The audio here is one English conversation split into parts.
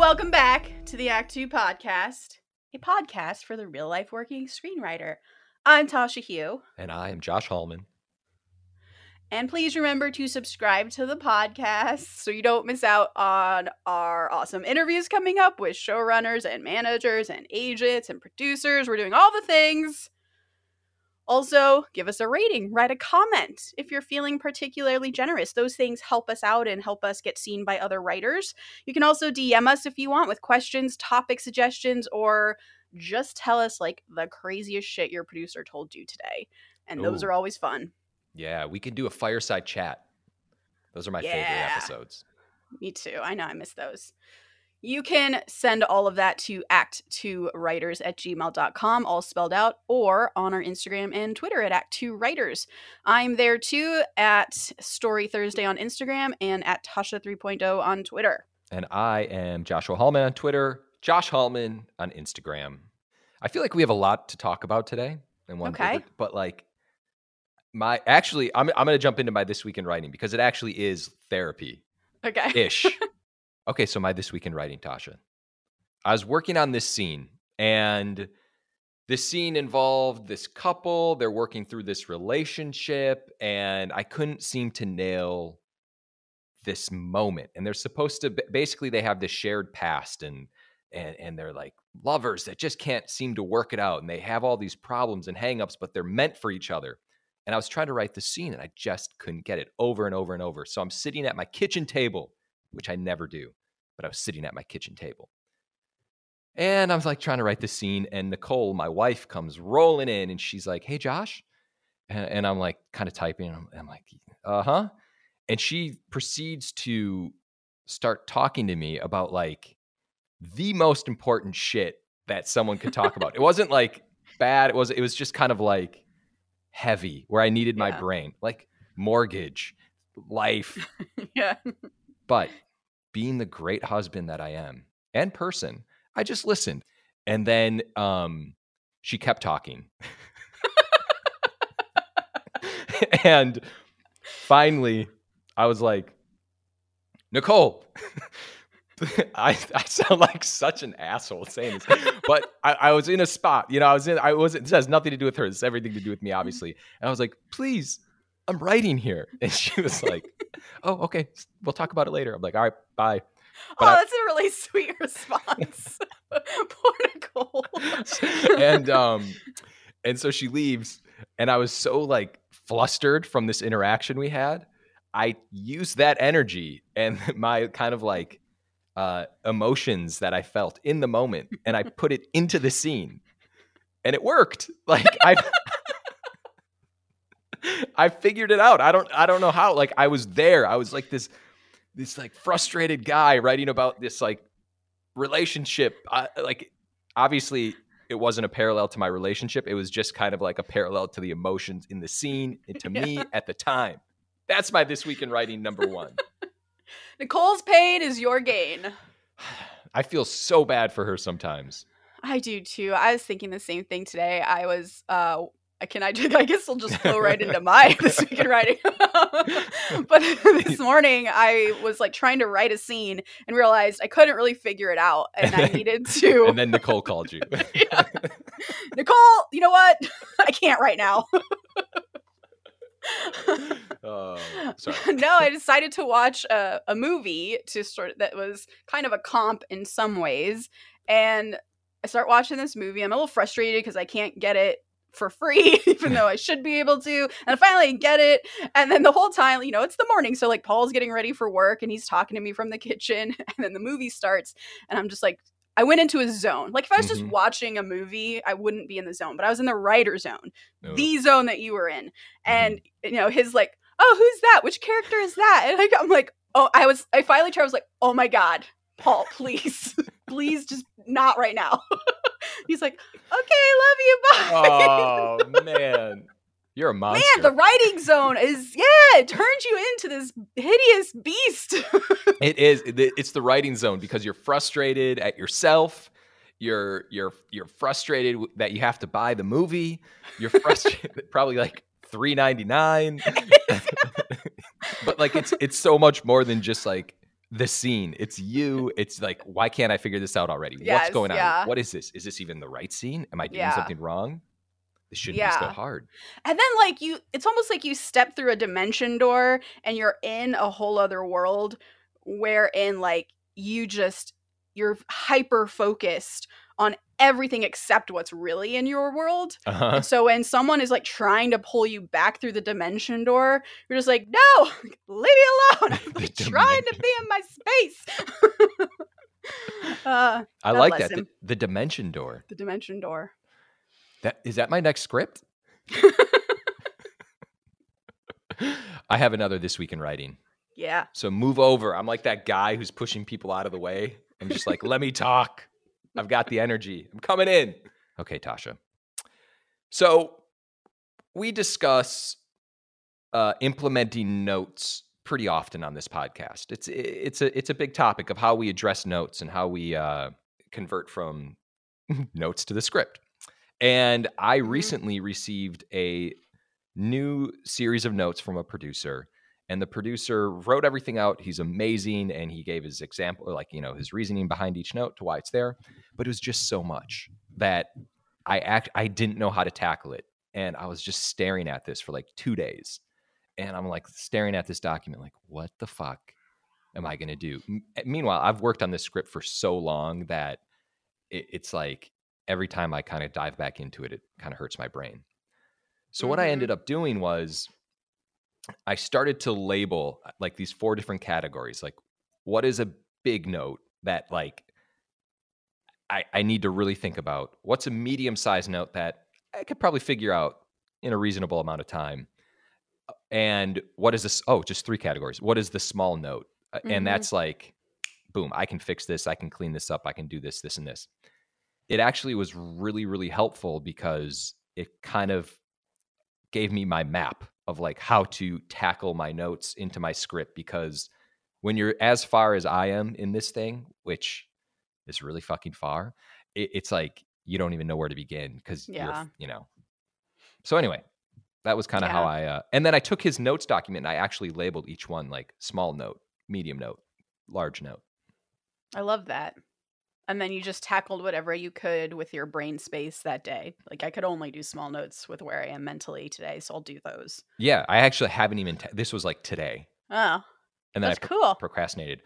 Welcome back to the Act 2 podcast, a podcast for the real life working screenwriter. I'm Tasha Huo. And I am Josh Hallman. And please remember to subscribe to the podcast so you don't miss out on our awesome interviews coming up with showrunners and managers and agents and producers. We're doing all the things. Also, give us a rating, write a comment if you're feeling particularly generous. Those things help us out and help us get seen by other writers. You can also DM us if you want with questions, topic suggestions, or just tell us like the craziest shit your producer told you today. And those are always fun. Yeah, we can do a fireside chat. Those are my favorite episodes. Me too. I know I miss those. You can send all of that to act2writers at gmail.com, all spelled out, or on our Instagram and Twitter at act2writers. I'm there too at Story Thursday on Instagram and at Tasha 3.0 on Twitter. And I am Joshua Hallman on Twitter, Josh Hallman on Instagram. I feel like we have a lot to talk about today. And one, Okay. but, but like my actually, I'm I'm gonna jump into my this week in writing because it actually is therapy Okay. ish. okay, so my this week in writing, Tasha. I was working on this scene, and this scene involved this couple. They're working through this relationship, and I couldn't seem to nail this moment. And they're supposed to basically they have this shared past, and and and they're like lovers that just can't seem to work it out, and they have all these problems and hangups, but they're meant for each other. And I was trying to write the scene, and I just couldn't get it over and over and over. So I'm sitting at my kitchen table, which I never do, but I was sitting at my kitchen table. And I was like trying to write the scene, and Nicole, my wife, comes rolling in, and she's like, "Hey, Josh," and, and I'm like, kind of typing, and I'm, I'm like, "Uh huh," and she proceeds to start talking to me about like the most important shit that someone could talk about. It wasn't like bad. It was. It was just kind of like heavy, where I needed my brain, like mortgage, life, yeah. But being the great husband that I am and person, I just listened. And then um, she kept talking. and finally, I was like, Nicole, I, I sound like such an asshole saying this, but I, I was in a spot, you know, I was in, I wasn't, this has nothing to do with her. This has everything to do with me, obviously. And I was like, please, I'm writing here. And she was like, oh, okay, we'll talk about it later. I'm like, all right, bye. But oh, I- that's a really sweet response. Poor Nicole. and um and so she leaves and i was so like flustered from this interaction we had i used that energy and my kind of like uh emotions that i felt in the moment and i put it into the scene and it worked like i i figured it out. I don't i don't know how. Like i was there. I was like this this like frustrated guy writing about this like relationship. I, like obviously it wasn't a parallel to my relationship. It was just kind of like a parallel to the emotions in the scene and to me at the time. That's my this week in writing number one. Nicole's pain is your gain. i feel so bad for her sometimes. I do too. I was thinking the same thing today. I was uh can I I guess I'll just flow right into my this week in writing. but this morning I was like trying to write a scene and realized I couldn't really figure it out and I needed to and then nicole called you Yeah. Nicole, you know what? I can't right now. oh sorry no, I decided to watch a, a movie to sort of, that was kind of a comp in some ways, and I start watching this movie. I'm a little frustrated because I can't get it for free, even though I should be able to. And I finally get it, and then the whole time, you know, it's the morning, so like Paul's getting ready for work, and he's talking to me from the kitchen, and then the movie starts, and I'm just like. I went into a zone. Like if I was just Mhm. watching a movie, I wouldn't be in the zone, but I was in the writer zone No. the zone that you were in and you know his like oh who's that which character is that and like, i'm like oh i was i finally tried i was like oh my god paul please please just not right now he's like okay love you bye oh man you're a monster man the writing zone is yeah it turns you into this hideous beast It is. It's the writing zone because you're frustrated at yourself. You're you're you're frustrated that you have to buy the movie. You're frustrated, probably like three ninety nine. but like it's it's so much more than just like the scene. It's you. It's like, why can't I figure this out already? Yes, What's going on? yeah. What is this? Is this even the right scene? Am I doing Yeah. something wrong? This shouldn't be so hard. And then like you it's almost like you step through a dimension door and you're in a whole other world wherein like you just you're hyper focused on everything except what's really in your world. Uh-huh. So when someone is like trying to pull you back through the dimension door, you're just like, "No, leave me alone. I'm like, trying to be in my space." uh, I like that. The, the dimension door. the dimension door. That is that my next script? I have another this week in writing. Yeah. So move over. I'm like that guy who's pushing people out of the way. I'm just like, let me talk. I've got the energy. I'm coming in. Okay, Tasha. So we discuss uh, implementing notes pretty often on this podcast. It's it's a it's a big topic of how we address notes and how we uh, convert from notes to the script. And I Mhm. recently received a new series of notes from a producer and the producer wrote everything out. He's amazing and he gave his example like you know his reasoning behind each note to why it's there. But it was just so much that i act i didn't know how to tackle it. And i was just staring at this for like two days. And i'm like staring at this document like what the fuck am i going to do? M- meanwhile i've worked on this script for so long that it, it's like every time i kind of dive back into it it kind of hurts my brain. So what i Mhm. ended up doing was I started to label uh, like these four different categories. Like, what is a big note that like I, I need to really think about? What's a medium sized note that I could probably figure out in a reasonable amount of time? Uh, And what is this? Oh, just three categories. What is the small note? Uh, Mhm. And that's like, boom, I can fix this. I can clean this up. I can do this, this, and this. It actually was really, really helpful because it kind of gave me my map of like how to tackle my notes into my script because when you're as far as I am in this thing, which is really fucking far, it, it's like you don't even know where to begin because Yeah. you're, you know. So anyway, that was kind of how I, uh, and then I took his notes document and I actually labeled each one like small note, medium note, large note. I love that. And then you just tackled whatever you could with your brain space that day. Like I could only do small notes with where I am mentally today, so I'll do those. Yeah, I actually haven't even. ta- this was like today, Oh, and then that's I pro- cool. procrastinated.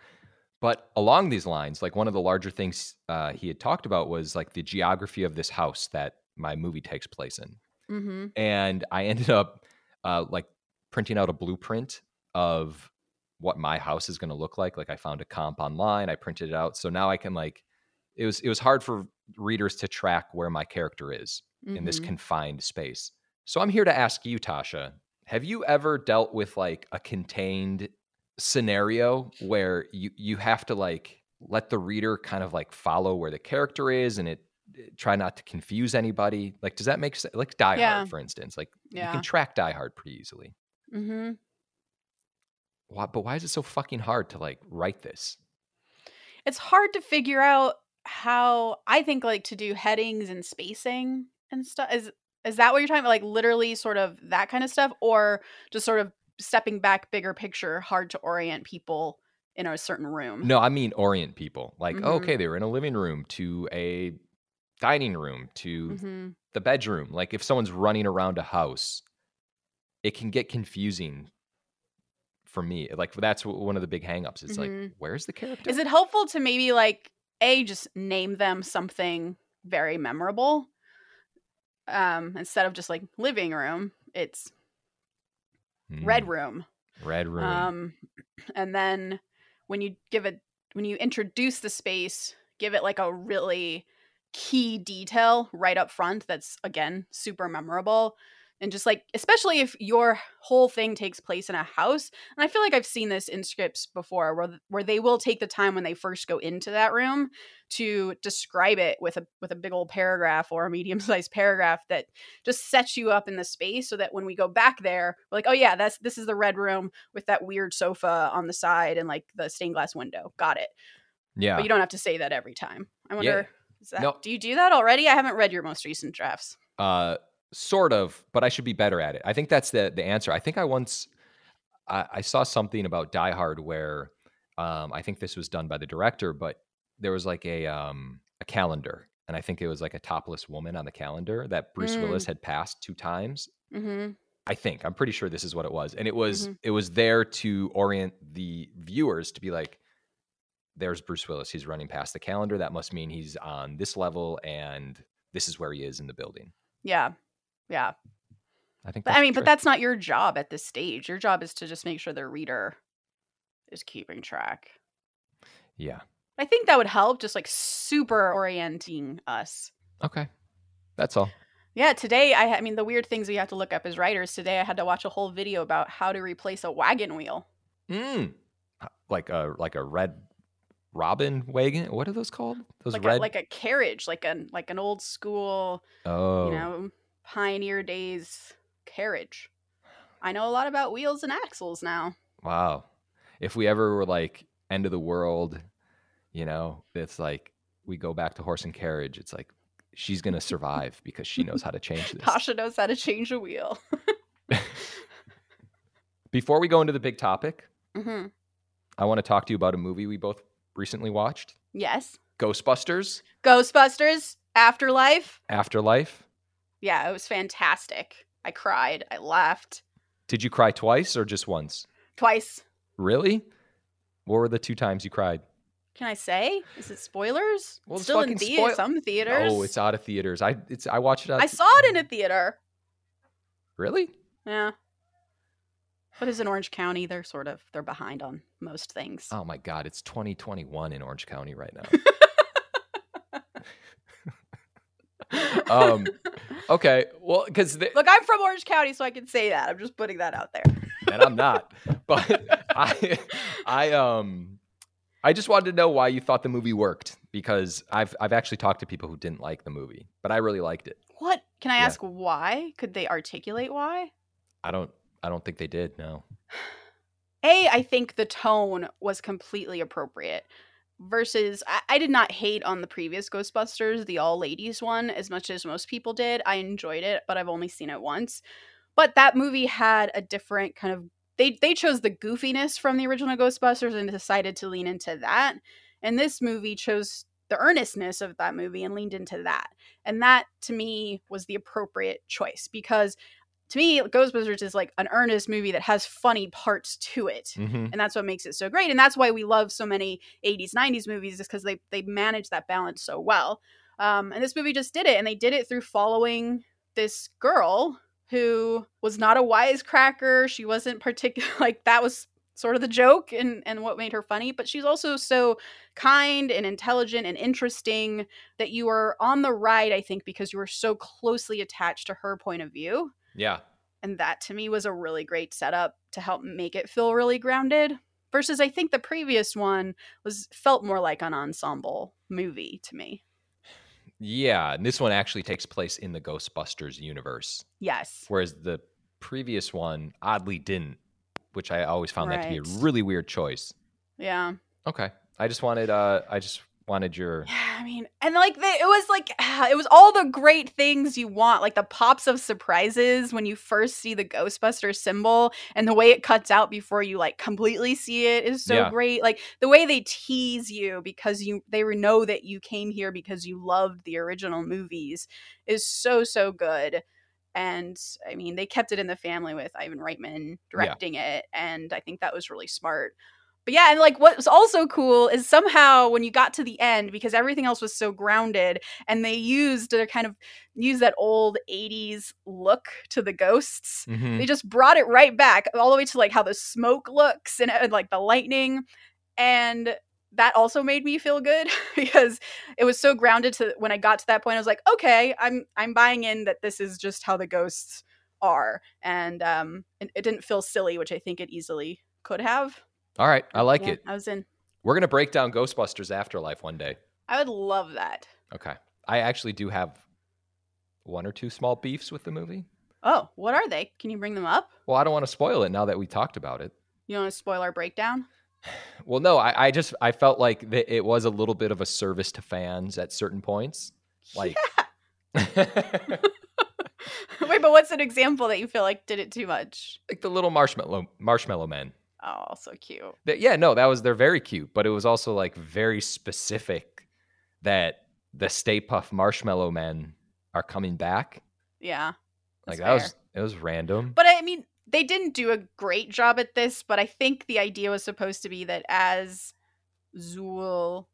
But along these lines, like one of the larger things uh, he had talked about was like the geography of this house that my movie takes place in, Mm-hmm. and I ended up uh, like printing out a blueprint of what my house is going to look like. Like I found a comp online, I printed it out, so now I can like. It was it was hard for readers to track where my character is in this Mhm. confined space. So I'm here to ask you, Tasha, have you ever dealt with like a contained scenario where you you have to like let the reader kind of like follow where the character is and it try not to confuse anybody? Like does that make sense? Like Die Yeah. Hard, for instance. Like you can track Die Hard pretty easily. Mm-hmm. Why, but why is it so fucking hard to like write this? It's hard to figure out how I think like to do headings and spacing and stuff. Is is that what you're talking about? Like literally sort of that kind of stuff, or just sort of stepping back, bigger picture, hard to orient people in a certain room. No, I mean orient people. Like, Mhm. okay, they were in a living room to a dining room to Mm-hmm. the bedroom. Like if someone's running around a house, it can get confusing for me. Like that's one of the big hangups. It's like, Mhm. where's the character? Is it helpful to maybe like a just name them something very memorable, um, instead of just like living room? It's red Mm, room. Red room. Um, and then when you give it, when you introduce the space, give it like a really key detail right up front that's again super memorable. And just like, especially if your whole thing takes place in a house, and I feel like I've seen this in scripts before, where where they will take the time when they first go into that room to describe it with a with a big old paragraph or a medium sized paragraph that just sets you up in the space, so that when we go back there, we're like, oh yeah, that's this is the red room with that weird sofa on the side and like the stained glass window. Got it. yeah. But you don't have to say that every time. I wonder, is that, No. do you do that already? I haven't read your most recent drafts. Uh, sort of, but I should be better at it. I think that's the the answer. I think I once I, I saw something about Die Hard where um, I think this was done by the director, but there was like a um, a calendar, and I think it was like a topless woman on the calendar that Bruce Mm. Willis had passed two times. Mm-hmm. I think I'm pretty sure this is what it was, and it was Mhm. it was there to orient the viewers to be like, "There's Bruce Willis. He's running past the calendar. That must mean he's on this level, and this is where he is in the building." Yeah. Yeah. I think. But I mean, but that's not your job at this stage. Your job is to just make sure the reader is keeping track. yeah. I think that would help, just like super orienting us. Okay, that's all. Yeah, today I, I mean, the weird things we have to look up as writers. Today I had to watch a whole video about how to replace a wagon wheel. Mm. Like a like a red robin wagon. What are those called? Those like red. a, like a carriage, like an like an old school, oh, you know, pioneer days carriage. I know a lot about wheels and axles now. wow. If we ever were like end of the world, you know, it's like we go back to horse and carriage. It's like she's gonna survive because she knows how to change this. Tasha knows how to change a wheel. Before we go into the big topic, hmm I want to talk to you about a movie we both recently watched, Yes. Ghostbusters Ghostbusters Afterlife. Afterlife. Yeah, it was fantastic. I cried. I laughed Did you cry twice or just once? twice. Really? What were the two times you cried? Can I say? Is it spoilers? Well, It's it's still in thea- spoil- some theaters. Oh, it's out of theaters. I it's I watched it. Out I saw it in a theater. Really? Yeah. But as in Orange County, they're sort of they're behind on most things. Oh my God! It's 2021 in Orange County right now. um, okay. Well, because Look, I'm from Orange County, so I can say that. I'm just putting that out there. and I'm not, but I, I um, I just wanted to know why you thought the movie worked because I've I've actually talked to people who didn't like the movie, but I really liked it. What? Can I Yeah. ask why? Could they articulate why? I don't I don't think they did. No. A, I think the tone was completely appropriate. Versus, I, I did not hate on the previous Ghostbusters, the all ladies one, as much as most people did. I enjoyed it, but I've only seen it once. But that movie had a different kind of. They, they chose the goofiness from the original Ghostbusters and decided to lean into that. And this movie chose the earnestness of that movie and leaned into that. And that, to me, was the appropriate choice because to me, Ghostbusters is like an earnest movie that has funny parts to it. Mm-hmm. And that's what makes it so great. And that's why we love so many 80s, 90s movies, is because they, they manage that balance so well. Um, and this movie just did it. And they did it through following this girl who was not a wisecracker. She wasn't particular, like, that was sort of the joke and, and what made her funny. But she's also so kind and intelligent and interesting that you were on the ride, I think, because you were so closely attached to her point of view Yeah. and that to me was a really great setup to help make it feel really grounded versus i think the previous one was felt more like an ensemble movie to me. Yeah, and this one actually takes place in the Ghostbusters universe, yes. Whereas the previous one oddly didn't, which I always found that to be a really weird choice. yeah. Okay, I just wanted uh I just wanted your yeah i mean and like the, it was like it was all the great things you want like the pops of surprises when you first see the ghostbuster symbol and the way it cuts out before you like completely see it is so Yeah. great. Like the way they tease you because you they know that you came here because you loved the original movies is so so good. And i mean they kept it in the family with ivan reitman directing it and i think that was really smart but yeah, and like what was also cool is somehow when you got to the end, because everything else was so grounded, and they used to kind of use that old 80s look to the ghosts. Mhm. They just brought it right back, all the way to like how the smoke looks and, and like the lightning. And that also made me feel good because it was so grounded to when I got to that point, I was like, okay, I'm I'm buying in that this is just how the ghosts are. And um it, it didn't feel silly, which I think it easily could have. All right, I like Yeah, it. I was in. We're gonna break down Ghostbusters Afterlife one day. I would love that. Okay, I actually do have one or two small beefs with the movie. Oh, what are they? Can you bring them up? Well, I don't want to spoil it now that we talked about it. You want to spoil our breakdown? Well, no, I, I just I felt like that it was a little bit of a service to fans at certain points. Like, Wait, but what's an example that you feel like did it too much? like the little marshmallow marshmallow men. Oh, so cute. That- yeah, no, that was they're very cute, but it was also like very specific that the Stay Puft Marshmallow Men are coming back. Yeah. Like that was it was random. But I mean, they didn't do a great job at this, but I think the idea was supposed to be that as Zuul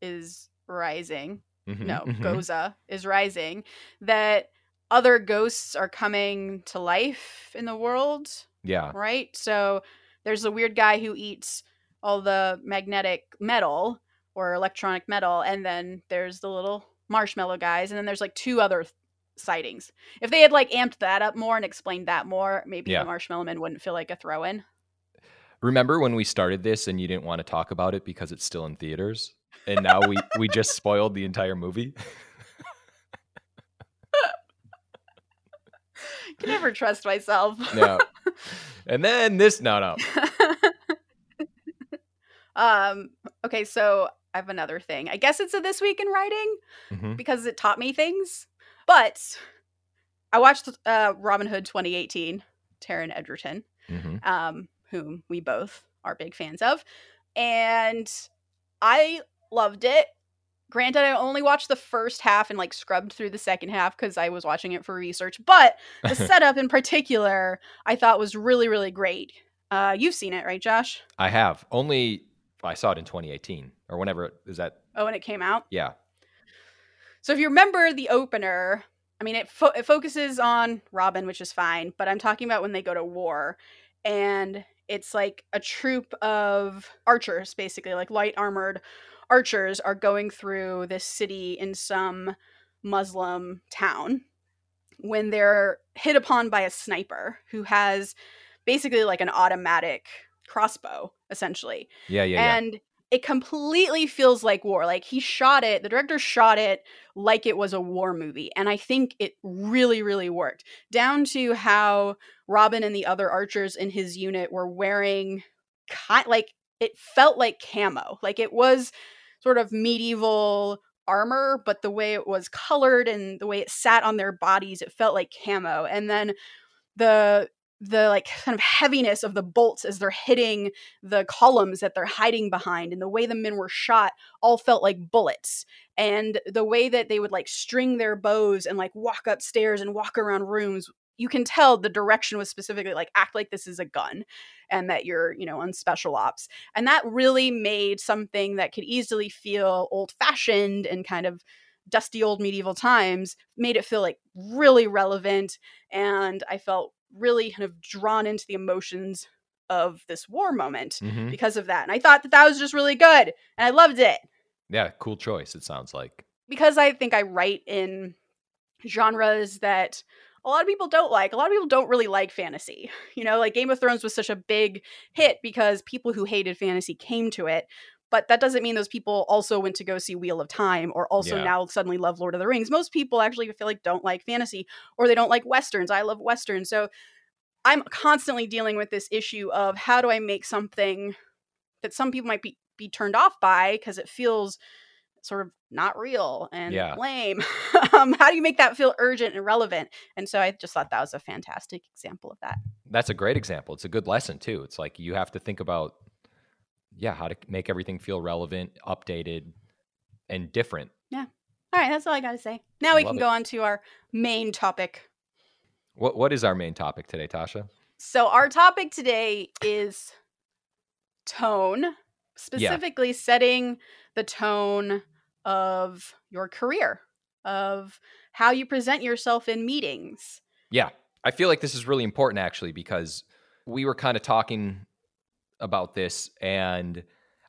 is rising, Mhm, no, mhm. Gozer is rising, that other ghosts are coming to life in the world, Yeah. right? So there's a weird guy who eats all the magnetic metal or electronic metal, and then there's the little marshmallow guys, and then there's like two other th- sightings. If they had like amped that up more and explained that more, maybe Yeah. the marshmallow man wouldn't feel like a throw in. Remember when we started this and you didn't want to talk about it because it's still in theaters? And now we we just spoiled the entire movie. Can never trust myself. No. And then this no no. um okay so i have another thing i guess it's a this week in writing Mhm. because it taught me things but i watched uh robin hood 2018 Taron Egerton Mhm. um whom we both are big fans of and i loved it granted i only watched the first half and like scrubbed through the second half because i was watching it for research but the setup in particular i thought was really really great uh you've seen it right josh I have. Only I saw it in 2018 or whenever it is that oh when it came out yeah. So if you remember the opener, I mean, it, fo- it focuses on Robin, which is fine, but I'm talking about when they go to war. And it's like a troop of archers, basically, like light armored archers, are going through this city in some Muslim town when they're hit upon by a sniper who has basically like an automatic crossbow, essentially. Yeah, yeah, yeah. and it completely feels like war. Like he shot it the director shot it like it was a war movie and i think it really really worked. Down to how robin and the other archers in his unit were wearing like it felt like camo. Like it was sort of medieval armor but the way it was colored and the way it sat on their bodies it felt like camo and then the the like kind of heaviness of the bolts as they're hitting the columns that they're hiding behind and the way the men were shot all felt like bullets and the way that they would like string their bows and like walk upstairs and walk around rooms you can tell the direction was specifically like act like this is a gun and that you're you know on special ops and that really made something that could easily feel old fashioned and kind of dusty old medieval times made it feel like really relevant and i felt really kind of drawn into the emotions of this war moment Mhm. because of that. And I thought that that was just really good. And I loved it Yeah, cool choice it sounds like. because I think I write in genres that a lot of people don't like. A lot of people don't really like fantasy. You know, like Game of Thrones was such a big hit because people who hated fantasy came to it. But that doesn't mean those people also went to go see Wheel of Time or also Yeah. now suddenly love Lord of the Rings. Most people actually feel like don't like fantasy or they don't like westerns. I love westerns. So I'm constantly dealing with this issue of how do I make something that some people might be be turned off by because it feels sort of not real and Yeah. lame. um, how do you make that feel urgent and relevant? And so I just thought that was a fantastic example of that. That's a great example. It's a good lesson too. It's like you have to think about yeah, how to make everything feel relevant, updated, and different. Yeah. All right, that's all I got to say. Now we can it. go on to our main topic. What what is our main topic today, Tasha? So our topic today is tone, specifically setting the tone of your career, of how you present yourself in meetings. Yeah. I feel like this is really important actually because we were kind of talking about this and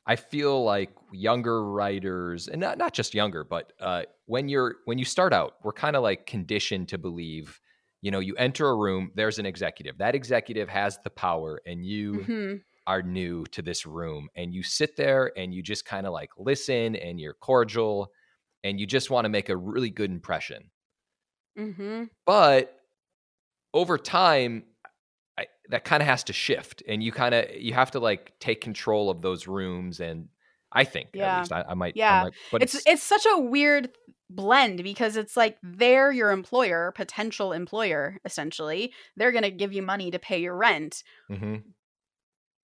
I feel like younger writers and not not just younger, but uh, when you're when you start out, we're kind of like conditioned to believe, you know, you enter a room, there's an executive. That executive has the power and you Mhm. Are new to this room and you sit there and you just kind of like listen and you're cordial and you just want to make a really good impression. Mhm. But over time, I, that kind of has to shift and you kind of you have to like take control of those rooms and I think Yeah. at least I, I might I Yeah. might- but it's it's such a weird blend because it's like they're your employer, potential employer essentially. They're going to give you money to pay your rent, mhm.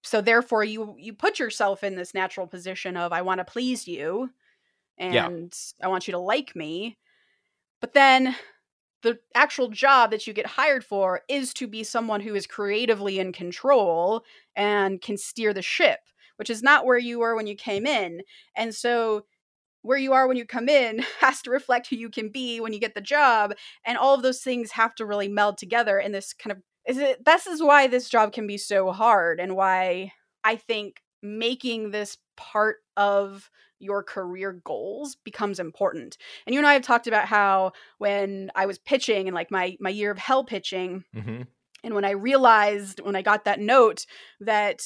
So therefore you you put yourself in this natural position of I want to please you and yeah. I want you to like me. But then the actual job that you get hired for is to be someone who is creatively in control and can steer the ship, which is not where you were when you came in. And so where you are when you come in has to reflect who you can be when you get the job and all of those things have to really meld together in this kind of is it this is why this job can be so hard and why i think making this part of your career goals becomes important. And you and I have talked about how when I was pitching and like my my year of hell pitching, mm-hmm. and when I realized when I got that note that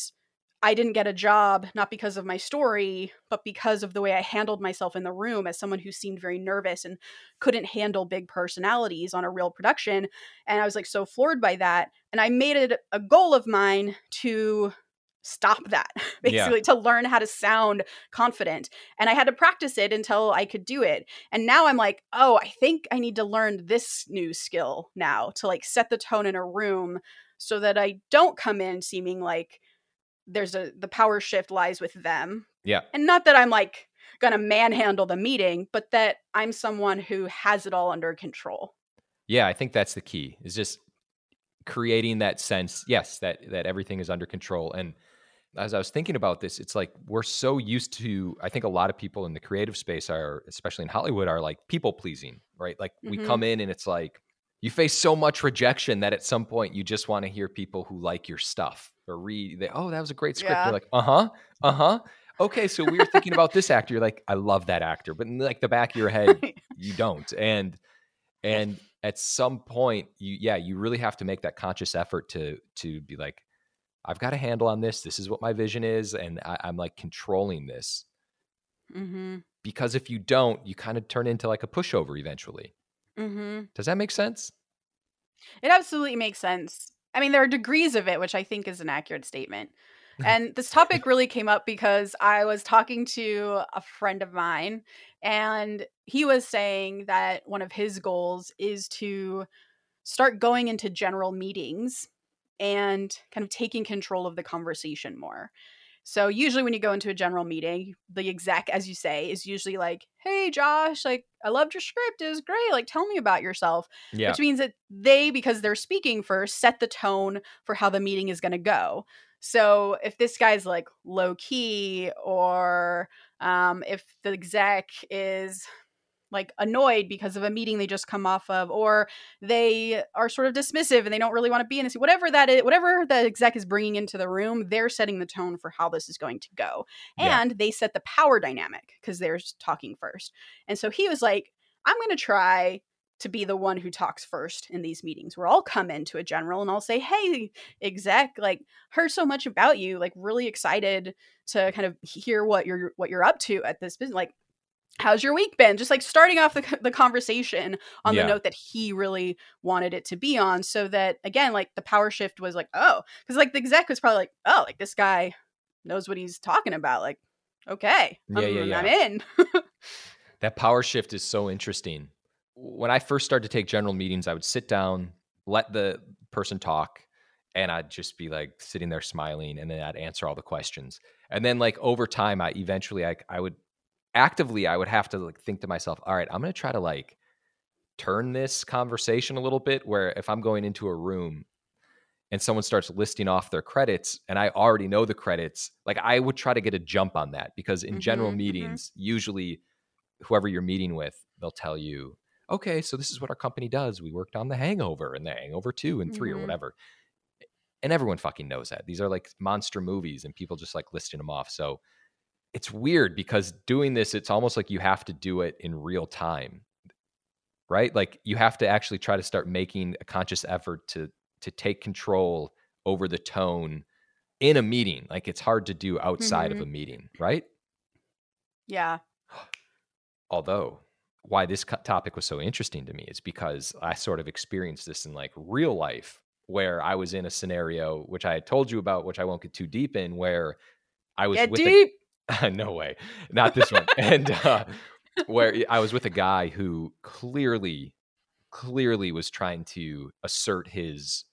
I didn't get a job not because of my story, but because of the way I handled myself in the room as someone who seemed very nervous and couldn't handle big personalities on a real production. And I was like so floored by that. And I made it a goal of mine to stop that basically yeah. to learn how to sound confident and i had to practice it until i could do it and now i'm like oh i think i need to learn this new skill now to like set the tone in a room so that i don't come in seeming like there's a the power shift lies with them yeah and not that i'm like gonna manhandle the meeting but that i'm someone who has it all under control yeah i think that's the key is just creating that sense yes that that everything is under control and as I was thinking about this, it's like we're so used to, I think a lot of people in the creative space are, especially in Hollywood, are like people pleasing, right? Like mm-hmm. we come in and it's like you face so much rejection that at some point you just want to hear people who like your stuff or read, they, oh, that was a great script. Yeah. You're like, uh huh, uh huh. Okay, so we were thinking about this actor. You're like, I love that actor, but in like the back of your head, you don't. And and at some point, you yeah, you really have to make that conscious effort to to be like, I've got a handle on this. This is what my vision is. And I, am like controlling this. Mm-hmm. Because if you don't, you kind of turn into like a pushover eventually. Mm-hmm. Does that make sense? It absolutely makes sense. I mean, there are degrees of it, which I think is an accurate statement. And this topic really came up because I was talking to a friend of mine, and he was saying that one of his goals is to start going into general meetings and kind of taking control of the conversation more. So usually when you go into a general meeting, the exec, as you say, is usually like, "Hey, Josh, like I loved your script. It was great. Like tell me about yourself." Yeah. Which means that they, because they're speaking first, set the tone for how the meeting is going to go. So if this guy's like low key, or um, if the exec is like annoyed because of a meeting they just come off of or they are sort of dismissive and they don't really want to be in this whatever that is whatever the exec is bringing into the room they're setting the tone for how this is going to go yeah. and they set the power dynamic because they're talking first and so he was like i'm going to try to be the one who talks first in these meetings where I'll come into a general and I'll say, Hey, exec, like heard so much about you, like really excited to kind of hear what you're what you're up to at this business. Like how's your week been just like starting off the, the conversation on yeah. the note that he really wanted it to be on so that again like the power shift was like oh because like the exec was probably like oh like this guy knows what he's talking about like okay yeah, I'm, yeah, yeah. I'm in that power shift is so interesting when i first started to take general meetings i would sit down let the person talk and i'd just be like sitting there smiling and then i'd answer all the questions and then like over time i eventually i, I would actively I would have to like think to myself, all right, I'm going to try to like turn this conversation a little bit where if I'm going into a room and someone starts listing off their credits and I already know the credits, like I would try to get a jump on that because in mm-hmm, general mm-hmm. meetings, mm-hmm. usually whoever you're meeting with, they'll tell you, okay, so this is what our company does. We worked on the hangover and the hangover two and 3 mm-hmm. or whatever. And everyone fucking knows that. These are like monster movies and people just like listing them off. So it's weird because doing this, it's almost like you have to do it in real time, right? Like you have to actually try to start making a conscious effort to to take control over the tone in a meeting. Like it's hard to do outside mm-hmm. of a meeting, right? Yeah. Although why this topic was so interesting to me is because I sort of experienced this in like real life where I was in a scenario which I had told you about, which I won't get too deep in, where I was get with deep. No way, not this one. and uh, where I was with a guy who clearly, clearly was trying to assert his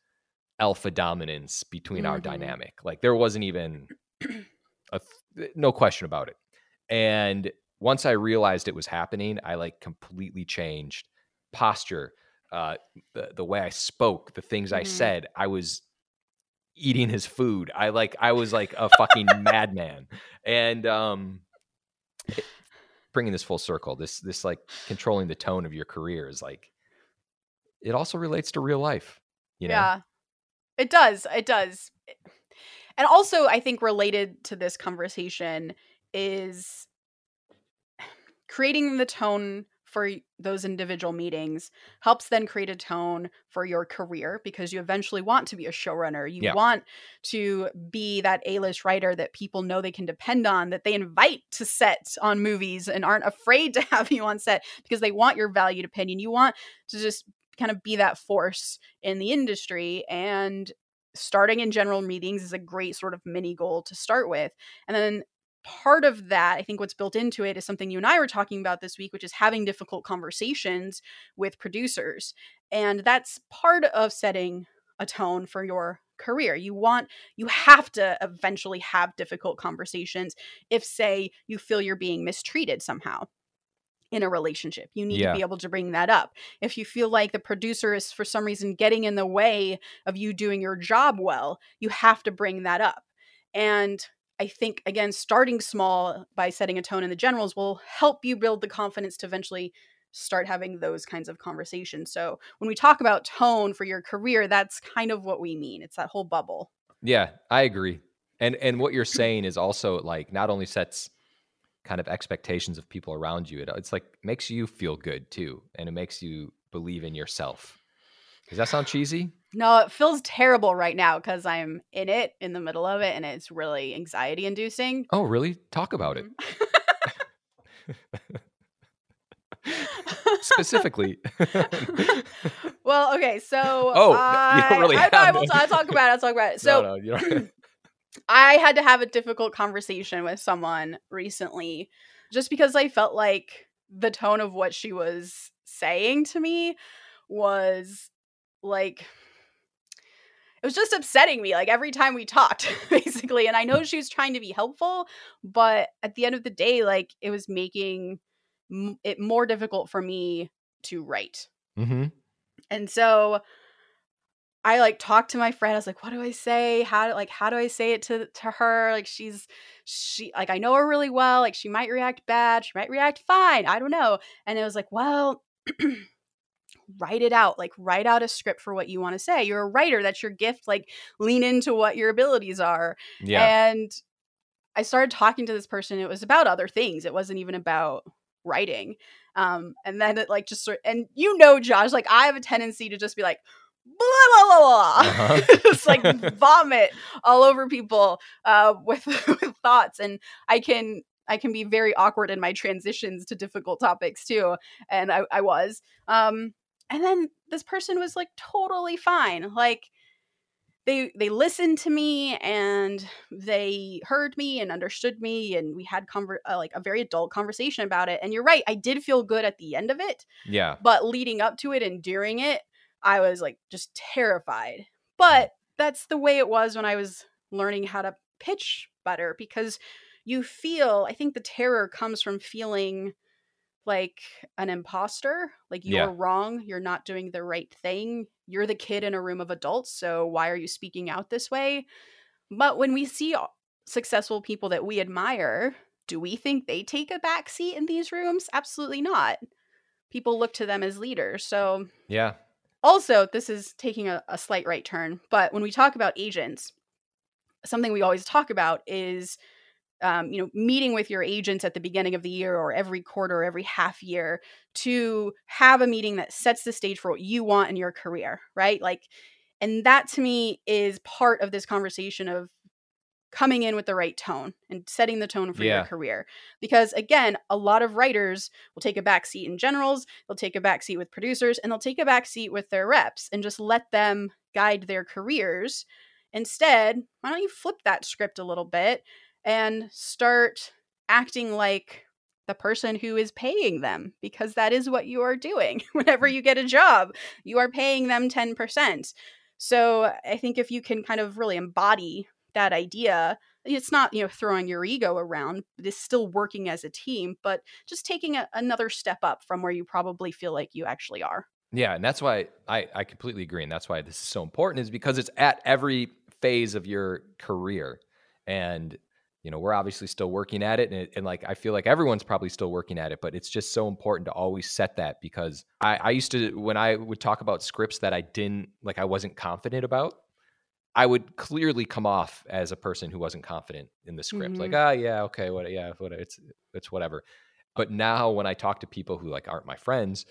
alpha dominance between our Mhm. dynamic. Like there wasn't even a th- no question about it. And once I realized it was happening, I like completely changed posture, uh, the the way I spoke, the things I Mhm. said. I was eating his food. I like I was like a fucking madman. And um it- bringing this full circle, this this like controlling the tone of your career is like it also relates to real life. You know? Yeah. It does. It does. And also, I think related to this conversation is creating the tone for those individual meetings helps then create a tone for your career because you eventually want to be a showrunner. You Yeah. want to be that A-list writer that people know they can depend on, that they invite to set on movies and aren't afraid to have you on set because they want your valued opinion. You want to just kind of be that force in the industry and starting in general meetings is a great sort of mini goal to start with. And then part of that, I think what's built into it is something you and I were talking about this week, which is having difficult conversations with producers. And that's part of setting a tone for your career. You want, you have to eventually have difficult conversations if, say, you feel you're being mistreated somehow in a relationship. You need Yeah. to be able to bring that up. If you feel like the producer is for some reason getting in the way of you doing your job well, you have to bring that up. And I think again starting small by setting a tone in the generals will help you build the confidence to eventually start having those kinds of conversations. So when we talk about tone for your career, that's kind of what we mean. It's that whole bubble. Yeah, I agree. And and what you're saying is also like not only sets kind of expectations of people around you, it it's like makes you feel good too, and it makes you believe in yourself. Does that sound cheesy? No, it feels terrible right now because I'm in it, in the middle of it, and it's really anxiety inducing. Oh, really? Talk about it mm-hmm. specifically. well, okay, so Oh, you I, don't really I, I have will it. I'll talk about it. I'll talk about it. So no, no, you don't. I had to have a difficult conversation with someone recently just because I felt like the tone of what she was saying to me was like it was just upsetting me like every time we talked basically and I know she was trying to be helpful but at the end of the day like it was making m- it more difficult for me to write hmm and so I like talked to my friend. I was like, "What do I say? How do like how do I say it to to her? Like she's she like I know her really well. Like she might react bad. She might react fine. I don't know." And it was like, "Well, write it out. Like write out a script for what you want to say. You're a writer. That's your gift. Like lean into what your abilities are." Yeah. And I started talking to this person. It was about other things. It wasn't even about writing. Um, and then it like just sort and you know, Josh, like I have a tendency to just be like, blah blah blah blah, Uh-huh. just like vomit all over people uh, with, with thoughts, and I can I can be very awkward in my transitions to difficult topics too, and I, I was. Um, and then this person was like totally fine, like they they listened to me and they heard me and understood me and we had conver- uh, like a very adult conversation about it and you're right i did feel good at the end of it yeah. but leading up to it and during it i was like just terrified but that's the way it was when i was learning how to pitch better because you feel i think the terror comes from feeling like an imposter like you're Yeah. wrong you're not doing the right thing you're the kid in a room of adults so why are you speaking out this way but when we see successful people that we admire do we think they take a back seat in these rooms absolutely not people look to them as leaders so Yeah. also this is taking a, a slight right turn but when we talk about agents something we always talk about is um, you know meeting with your agents at the beginning of the year or every quarter or every half year to have a meeting that sets the stage for what you want in your career right? Like and that to me is part of this conversation of coming in with the right tone and setting the tone for Yeah. your career. Because again a lot of writers will take a back seat in generals they'll take a back seat with producers and they'll take a back seat with their reps and just let them guide their careers. Instead why don't you flip that script a little bit and start acting like the person who is paying them because that is what you are doing whenever mm. you get a job you are paying them 10% So I think if you can kind of really embody that idea, it's not, you know, throwing your ego around, but it's still working as a team, but just taking a, another step up from where you probably feel like you actually are. Yeah, and that's why I, I completely agree. And that's why this is so important, is because it's at every phase of your career. And, you know, we're obviously still working at it. And, and like, I feel like everyone's probably still working at it, but it's just so important to always set that because I, I used to, when I would talk about scripts that I didn't, like, I wasn't confident about, I would clearly come off as a person who wasn't confident in the script. Mm-hmm. Like, ah, yeah, okay, what, yeah, what, it's, it's whatever. But now when I talk to people who like aren't my friends,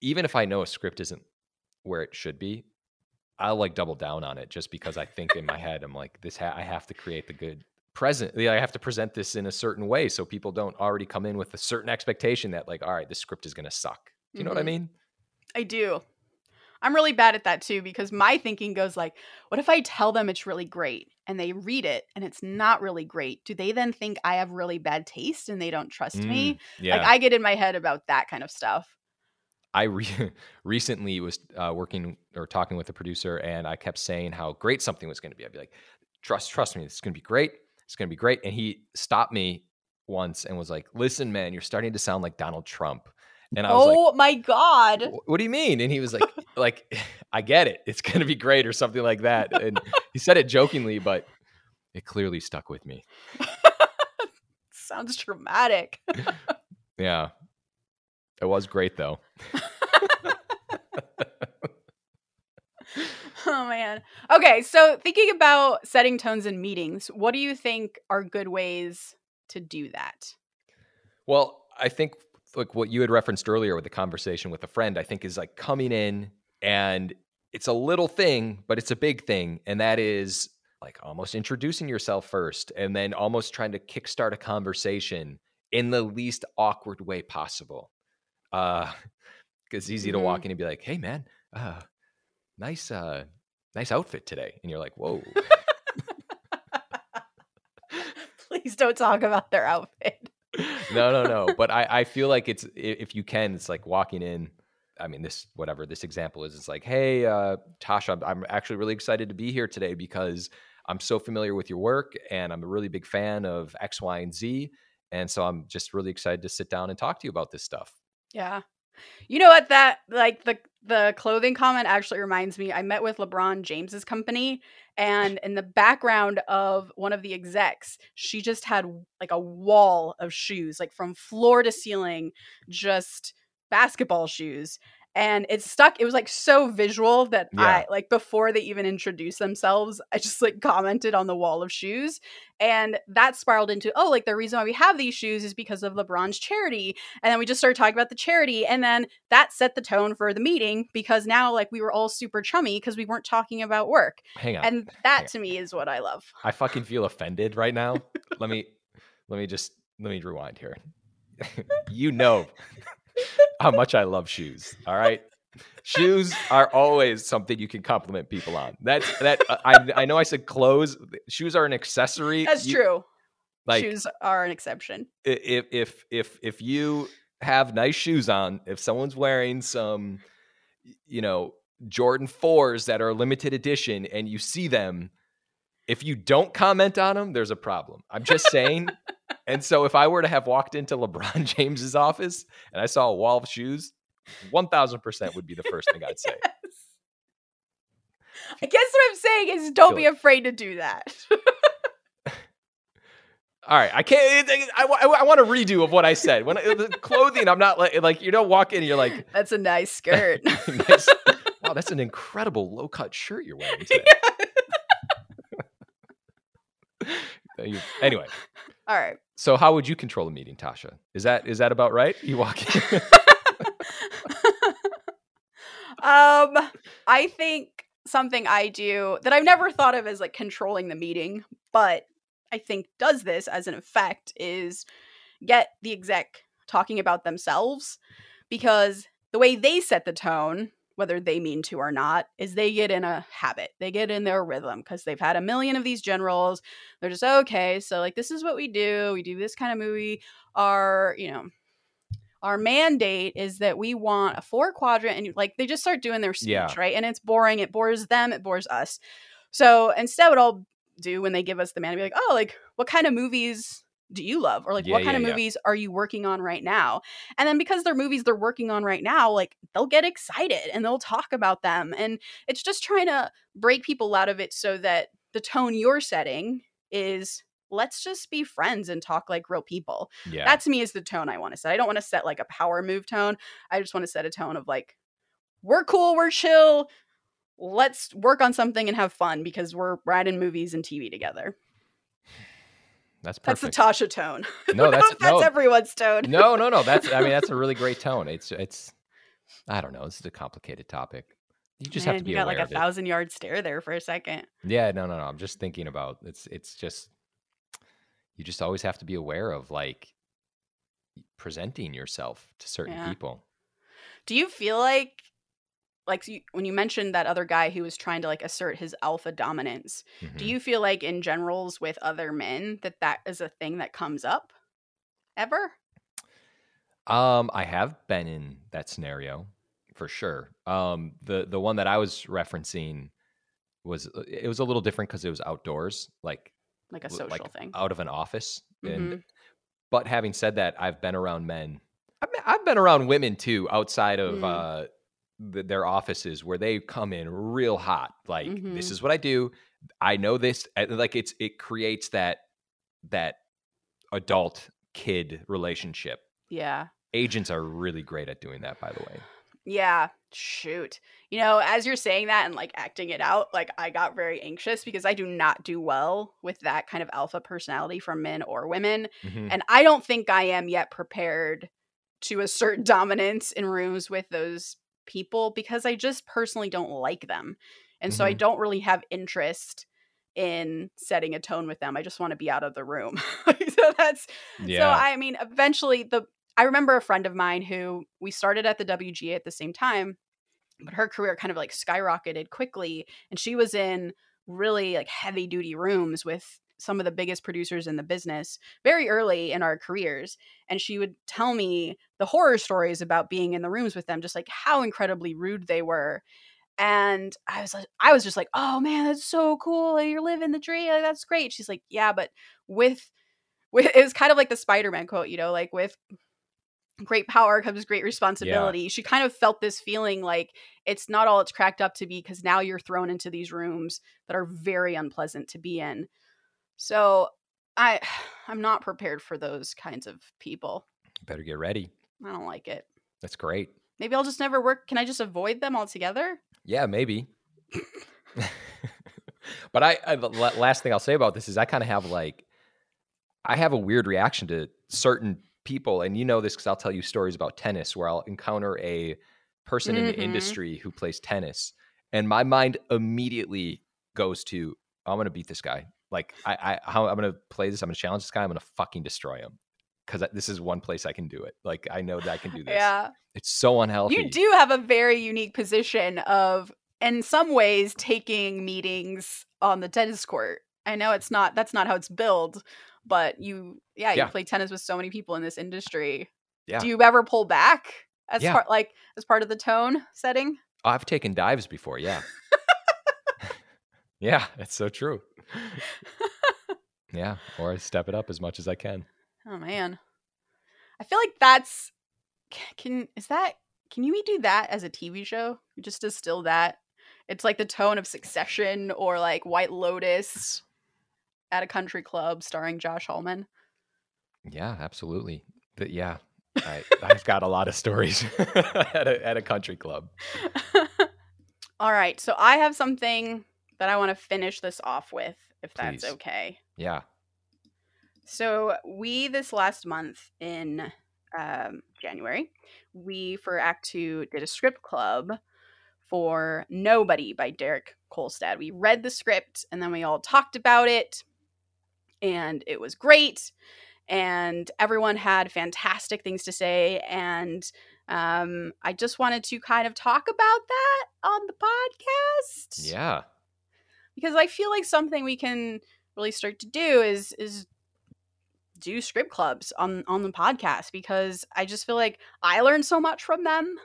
even if I know a script isn't where it should be, I'll like double down on it just because I think in my head I'm like this. Ha- I have to create the good present. I have to present this in a certain way so people don't already come in with a certain expectation that like, all right, this script is going to suck. Do you mm-hmm. know what I mm-hmm. mean? I do. I'm really bad at that too because my thinking goes like, what if I tell them it's really great and they read it and it's not really great? Do they then think I have really bad taste and they don't trust mm, me? Yeah. Like I get in my head about that kind of stuff. I re- recently was uh, working or talking with a producer, and I kept saying how great something was going to be. I'd be like, "Trust, trust me, this is going to be great. It's going to be great." And he stopped me once and was like, "Listen, man, you're starting to sound like Donald Trump." And I was like oh like, my god, what do you mean? And he was like, like I get it. It's going to be great or something like that. And he said it jokingly, but it clearly stuck with me. Sounds dramatic. yeah. It was great though. oh man. Okay, so thinking about setting tones in meetings, what do you think are good ways to do that? Well, I think like what you had referenced earlier with the conversation with a friend, I think is like coming in and it's a little thing, but it's a big thing, and that is like almost introducing yourself first and then almost trying to kickstart a conversation in the least awkward way possible. Uh it's easy mm-hmm. to walk in and be like, "Hey, man, uh, nice, uh, nice outfit today," and you're like, "Whoa." Please don't talk about their outfit. no, no, no. But I, I feel like it's if you can, it's like walking in. I mean, this whatever this example is, it's like, hey, uh, Tasha, I'm actually really excited to be here today because I'm so familiar with your work and I'm a really big fan of X, Y, and Z. And so I'm just really excited to sit down and talk to you about this stuff. Yeah. You know what that like the the clothing comment actually reminds me. I met with LeBron James's company and in the background of one of the execs, she just had like a wall of shoes, like from floor to ceiling, just basketball shoes and it stuck it was like so visual that yeah. i like before they even introduced themselves i just like commented on the wall of shoes and that spiraled into oh like the reason why we have these shoes is because of lebron's charity and then we just started talking about the charity and then that set the tone for the meeting because now like we were all super chummy because we weren't talking about work hang on and that to me is what i love. I fucking feel offended right now. Let me let me just let me rewind here. You know how much I love shoes. All right. shoes are always something you can compliment people on. That's that uh, I I know I said clothes. Shoes are an accessory. That's you, true. Like shoes are an exception. If if if if you have nice shoes on, if someone's wearing some you know Jordan 4s that are limited edition and you see them, if you don't comment on them, there's a problem. I'm just saying and so if I were to have walked into LeBron James's office and I saw a wall of shoes, 1000% would be the first thing I'd say. yes. I guess what I'm saying is don't be afraid to do that. All right, I can't. Eh, I, I, I, want a redo of what I said. When eh, the clothing, I'm not like eh, like you don't walk in, you're like, "That's a nice skirt." nice. Wow, that's an incredible low cut shirt you're wearing today. Yeah. anyway, all right. So how would you control a meeting, Tasha? Is that is that about right? You walk in. um, I think something I do that I've never thought of as like controlling the meeting, but I think does this as an effect is get the exec talking about themselves because the way they set the tone whether they mean to or not, is they get in a habit. They get in their rhythm because they've had a million of these generals. They're just okay. So like this is what we do. We do this kind of movie. Our you know our mandate is that we want a four quadrant and like they just start doing their speech Yeah. right and it's boring it bores them it bores us so instead what i'll do when they give us the mandate be like oh like what kind of movies do you love or like Yeah, what kind yeah, of yeah. movies are you working on right now and then because they're movies they're working on right now like they'll get excited and they'll talk about them and it's just trying to break people out of it so that the tone you're setting is let's just be friends and talk like real people Yeah. that to me is the tone I want to set. I don't want to set like a power move tone. I just want to set a tone of like, we're cool, we're chill. Let's work on something and have fun because we're writing movies and TV together. That's perfect. That's the Tasha tone. No, I don't know that's that's no, everyone's tone. no, no, no. That's I mean that's a really great tone. It's it's I don't know. This is a complicated topic. You just have to be you got aware like a thousand yard stare there for a second. Yeah, no, no, no. I'm just thinking about it's it's just you just always have to be aware of like presenting yourself to certain Yeah. people. Do you feel like, like you, when you mentioned that other guy who was trying to like assert his alpha dominance, Mhm. do you feel like in generals with other men that that is a thing that comes up ever? Um, I have been in that scenario for sure. Um, the the one that I was referencing was uh, it was a little different because it was outdoors, like Like a social like thing. out of an office. And Mhm. but having said that, I've been around men. I've been, I've been around women too, outside of Mm. uh, th their offices, where they come in real hot. Like this Mhm. is what I do. I know this. uh, Like it's it creates that that adult kid relationship. Yeah. Agents are really great at doing that, by the way. Yeah. Shoot. You know, as you're saying that and like acting it out, like I got very anxious because I do not do well with that kind of alpha personality from men or women. Mhm. And I don't think I am yet prepared to assert dominance in rooms with those people because I just personally don't like them. And so I Mhm. don't really have interest in setting a tone with them. I just want to be out of the room. so that's yeah. so I mean, eventually the I remember a friend of mine who we started at the WGA at the same time, but her career kind of like skyrocketed quickly and she was in really like heavy duty rooms with some of the biggest producers in the business very early in our careers and she would tell me the horror stories about being in the rooms with them just like how incredibly rude they were and I was like, I was just like, oh man, that's so cool. You're living the dream. Like, that's great. She's like, yeah, but with with it was kind of like the Spider-Man quote, you know, like with great power comes great responsibility. She kind of felt this feeling like it's not all it's cracked up to be because now you're thrown into these rooms that are very unpleasant to be in. So I I'm not prepared for those kinds of people. Better get ready. I don't like it. That's great. Maybe I'll just never work. Can I just avoid them altogether? Yeah, maybe. but I, I the last thing I'll say about this is I kind of have like I have a weird reaction to certain people, and you know this because I'll tell you stories about tennis where I'll encounter a person in the Mhm. industry who plays tennis, and my mind immediately goes to I'm gonna beat this guy. Like I, I how I'm gonna play this. I'm gonna challenge this guy. I'm gonna fucking destroy him because this is one place I can do it. Like I know that I can do this. Yeah. It's so unhealthy. You do have a very unique position of, in some ways, taking meetings on the tennis court. I know it's not, that's not how it's built, but you, yeah, you Yeah. play tennis with so many people in this industry. Yeah. Do you ever pull back as Yeah. part, like, as part of the tone setting? I've taken dives before, yeah. Yeah, it's so true. yeah, or I step it up as much as I can. Oh, man. I feel like that's, can, is that, can you do that as a TV show? Just distill that. It's like the tone of Succession or like White Lotus at a country club starring Josh Hallman. Yeah, absolutely. But yeah, I, I've got a lot of stories at, a, at a country club. All right. So I have something that I want to finish this off with, if that's okay. Yeah. So we this last month in um, January, we for Act Two did a script club for Nobody by Derek Kolstad. We read the script and then we all talked about it, and it was great. And everyone had fantastic things to say, and um, I just wanted to kind of talk about that on the podcast Yeah. Because I feel like something we can really start to do is is do script clubs on on the podcast because I just feel like I learned so much from them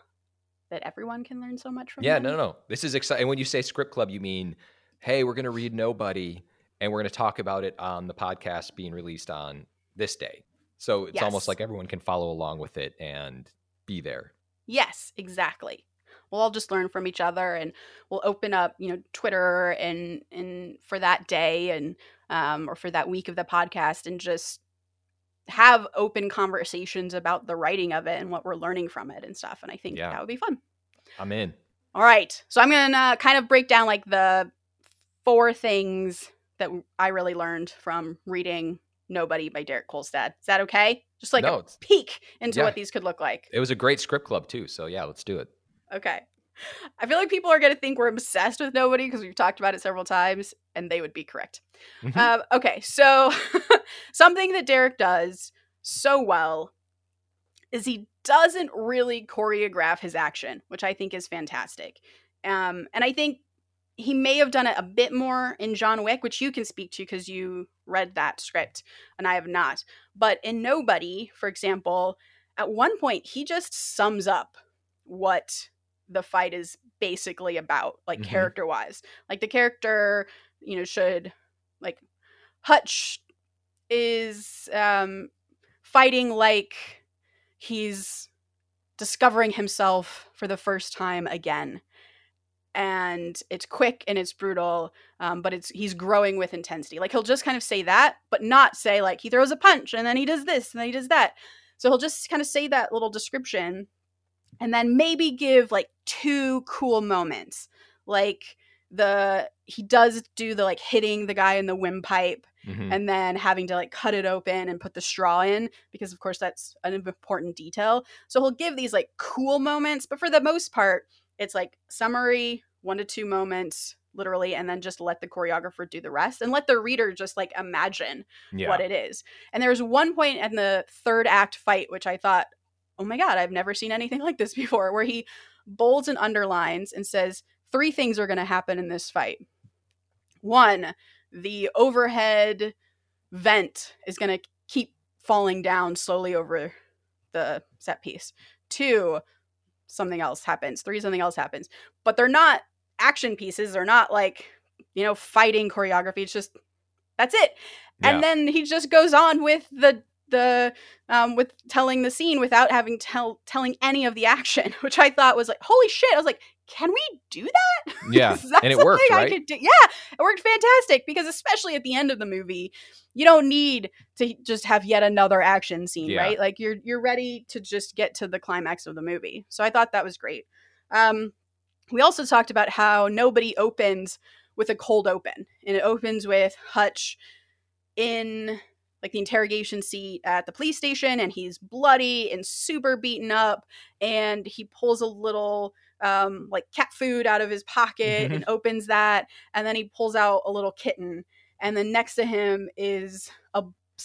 that everyone can learn so much from. Yeah, them. no, no, no. This is exciting. And when you say script club, you mean, hey, we're going to read Nobody, and we're going to talk about it on the podcast being released on this day. So it's almost like everyone can follow along with it and be there. Yes, exactly. We'll all just learn from each other, and we'll open up, you know, Twitter and and for that day and um, or for that week of the podcast, and just have open conversations about the writing of it and what we're learning from it and stuff. And I think Yeah. that would be fun. I'm in. All right, so I'm gonna kind of break down like the four things that I really learned from reading Nobody by Derek Kolstad. Is that okay? Just like No, a peek into yeah. what these could look like. It was a great script club too. So yeah, let's do it. Okay. I feel like people are going to think we're obsessed with nobody because we've talked about it several times, and they would be correct. Mhm. Um, okay, so something that Derek does so well is he doesn't really choreograph his action, which I think is fantastic. Um, and I think he may have done it a bit more in John Wick, which you can speak to because you read that script and I have not. But in Nobody, for example, at one point he just sums up what the fight is basically about, like Mhm. character wise. Like the character, you know, should like Hutch is um fighting like he's discovering himself for the first time again and it's quick and it's brutal um, but it's he's growing with intensity like he'll just kind of say that but not say like he throws a punch and then he does this and then he does that so he'll just kind of say that little description and then maybe give like two cool moments like the he does do the like hitting the guy in the windpipe Mhm. and then having to like cut it open and put the straw in because of course that's an important detail so he'll give these like cool moments but for the most part it's like summary one to two moments literally and then just let the choreographer do the rest and let the reader just like imagine yeah. what it is and there's one point in the third act fight which i thought oh my god i've never seen anything like this before where he bolds and underlines and says three things are going to happen in this fight one the overhead vent is going to keep falling down slowly over the set piece. Two, something else happens. Three, something else happens. But they're not action pieces. They're not like, you know, fighting choreography. It's just that's it. Yeah. And then he just goes on with the the um with telling the scene without having tell telling any of the action, which I thought was like, holy shit. I was like, can we do that? Yeah, and it worked, right? could do? Yeah, it worked fantastic because especially at the end of the movie, you don't need to just have yet another action scene, Yeah. right? Like you're you're ready to just get to the climax of the movie. So I thought that was great. Um, we also talked about how nobody opens with a cold open, and it opens with Hutch in like the interrogation seat at the police station and he's bloody and super beaten up and he pulls a little um like cat food out of his pocket and opens that and then he pulls out a little kitten and then next to him is a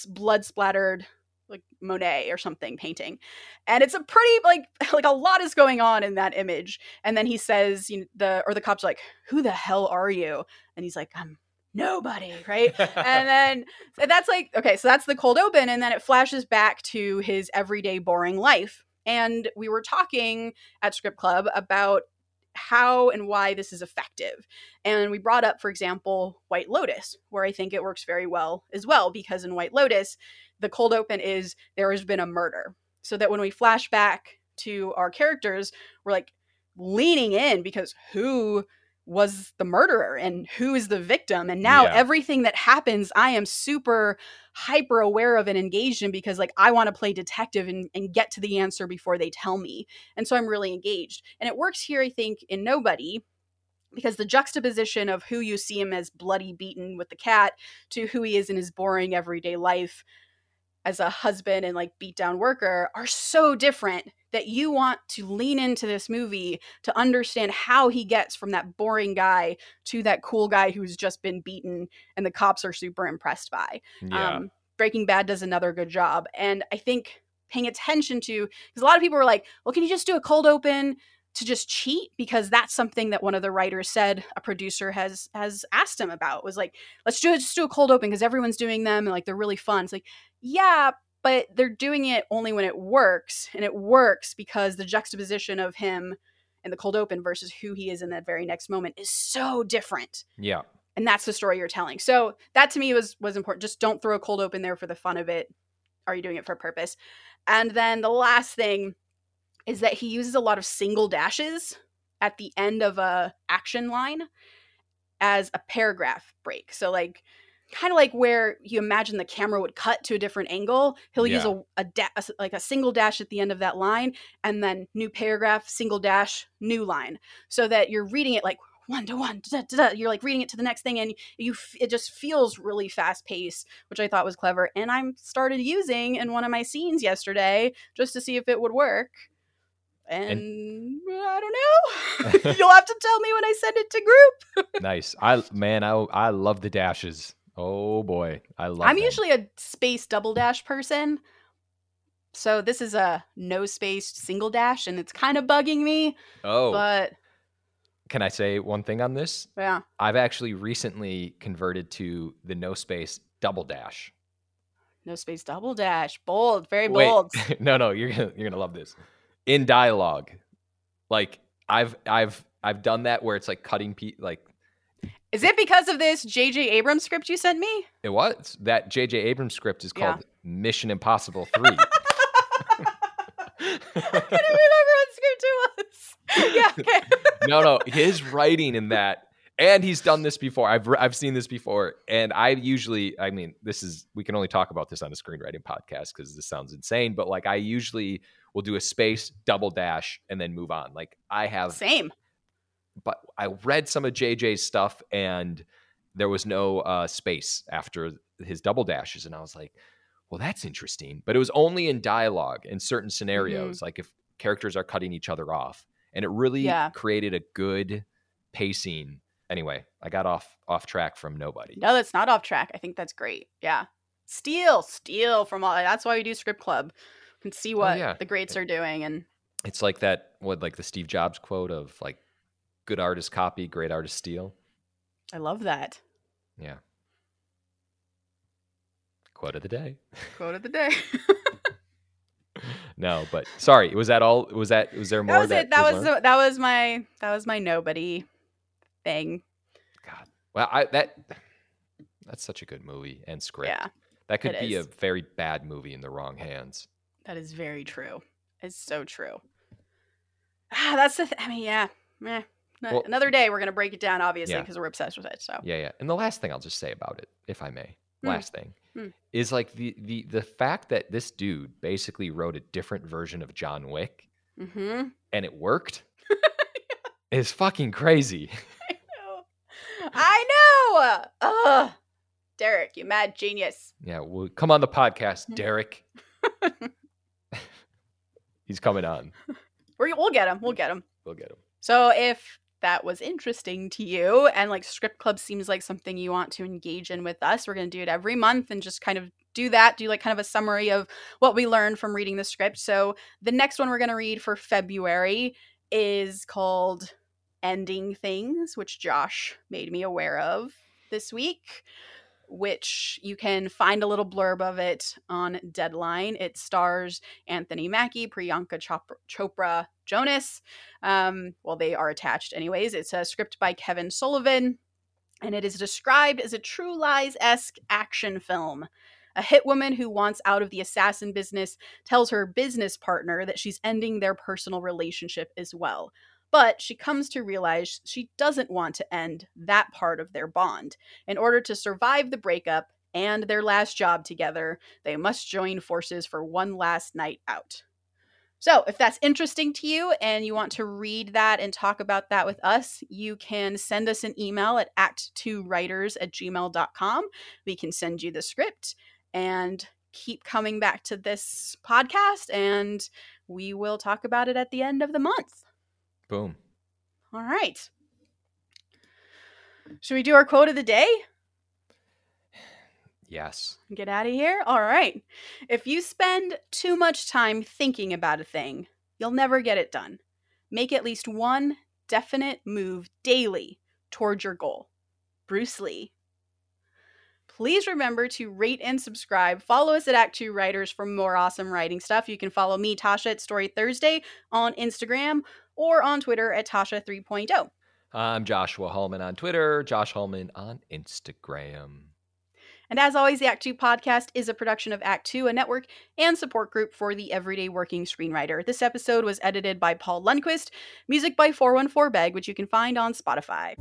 blood splattered like Monet or something painting. And it's a pretty like like a lot is going on in that image. And then he says, you know, the or the cop's like, "Who the hell are you?" And he's like, "I'm nobody," right? and then so that's like okay, so that's the cold open and then it flashes back to his everyday boring life. And we were talking at Script Club about how and why this is effective. And we brought up, for example, White Lotus, where I think it works very well as well, because in White Lotus, the cold open is there has been a murder. So that when we flash back to our characters, we're like leaning in because who was the murderer and who is the victim? And now Yeah. everything that happens, I am super hyper aware of and engaged in because like I want to play detective and, and get to the answer before they tell me. And so I'm really engaged. And it works here, I think, in Nobody because the juxtaposition of who you see him as bloody beaten with the cat to who he is in his boring everyday life as a husband and like beat down worker are so different that you want to lean into this movie to understand how he gets from that boring guy to that cool guy who's just been beaten and the cops are super impressed by. yeah. Um, Breaking Bad does another good job. And I think paying attention to, because a lot of people were like, well, can you just do a cold open to just cheat because that's something that one of the writers said a producer has has asked him about was like let's do it just do a cold open because everyone's doing them and like they're really fun it's like yeah but they're doing it only when it works and it works because the juxtaposition of him in the cold open versus who he is in that very next moment is so different. Yeah. and that's the story you're telling. So that to me was was important. Just don't throw a cold open there for the fun of it. Are you doing it for a purpose? And then the last thing is that he uses a lot of single dashes at the end of a action line as a paragraph break. So like kind of like where you imagine the camera would cut to a different angle he'll use a, a, da- a like a single dash at the end of that line and then new paragraph single dash new line so that you're reading it like one to one da, da, da. you're like reading it to the next thing and you f- it just feels really fast paced which i thought was clever and I'm started using in one of my scenes yesterday just to see if it would work and, i don't know you'll have to tell me when i send it to group nice. I man, I I love the dashes. Oh boy, I love. i'm usually a space double dash person. So this is a no space single dash and it's kind of bugging me Oh, but can I say one thing on this? yeah. I've actually recently converted to the no space double dash. no space double dash. Bold. Very Wait, bold. No, no, you're gonna you're gonna love this. In dialogue, like I've I've I've done that where it's like cutting pe like is it because of this jj abrams script you sent me it was that J.J. Abrams script is Yeah. called Mission Impossible Three. I can't remember what script it was. Yeah, okay. no, no, his writing in that, and he's done this before. I've I've seen this before, and I usually, I mean, this is we can only talk about this on a screenwriting podcast because this sounds insane, but like I usually will do a space double dash and then move on. Like I have, Same. But I read some of JJ's stuff and there was no uh, space after his double dashes, and I was like, well, that's interesting. But it was only in dialogue in certain scenarios, like if characters are cutting each other off, and it really Yeah. created a good pacing. Anyway, I got off off track from nobody. No, that's not off track. I think that's great. Yeah. Steal, steal from all. That's why we do script club. You can see what yeah. the greats are doing, and It's like that what like the Steve Jobs quote of like good artist copy, great artist steal. I love that Yeah. Quote of the day. quote of the day. No, but sorry, was that all was that was there more that was it. That was the, that was my that was my nobody thing. God. Well, I that that's such a good movie and script. Yeah, that could be is. a very bad movie in the wrong hands. that is very true. It's so true. Ah, that's the. Th- I mean, yeah. Meh. Well- Another day, we're gonna break it down, obviously, Yeah. because we're obsessed with it. So Yeah, yeah. And the last thing I'll just say about it, if I may, Hmm. last thing, Hmm. is like the the the fact that this dude basically wrote a different version of John Wick Mm-hmm. and it worked is fucking crazy. I know. I know. Ugh. Derek, you mad genius. Yeah, well, come on the podcast, Hmm. Derek. He's coming on. We'll get him. We'll get him. We'll get him. So if that was interesting to you and like script club seems like something you want to engage in with us, we're going to do it every month and just kind of do that, do like kind of a summary of what we learned from reading the script. So the next one we're going to read for February is called Ending Things, which Josh made me aware of this week. Which you can find a little blurb of it on Deadline. It stars Anthony Mackie, Priyanka Chopra Jonas, um, well, they are attached, anyways. It's a script by Kevin Sullivan, and it is described as a True Lies esque action film. A hit woman who wants out of the assassin business tells her business partner that she's ending their personal relationship as well. But she comes to realize she doesn't want to end that part of their bond. In order to survive the breakup and their last job together, they must join forces for one last night out. So, if that's interesting to you and you want to read that and talk about that with us, you can send us an email at act2writers at gmail.com. We can send you the script and keep coming back to this podcast, and we will talk about it at the end of the month. Boom. All right. Should we do our quote of the day? Yes. Get out of here? All right. If you spend too much time thinking about a thing, you'll never get it done. Make at least one definite move daily toward your goal. Bruce Lee. Please remember to rate and subscribe. Follow us at Act Two Writers for more awesome writing stuff. You can follow me, Tasha, at Story Thursday on Instagram or on Twitter at Tasha 3.0. I'm Joshua Hallman on Twitter, Josh Hallman on Instagram. And as always, the Act Two podcast is a production of Act Two, a network and support group for the everyday working screenwriter. This episode was edited by Paul Lundquist, music by 414 Beg, which you can find on Spotify.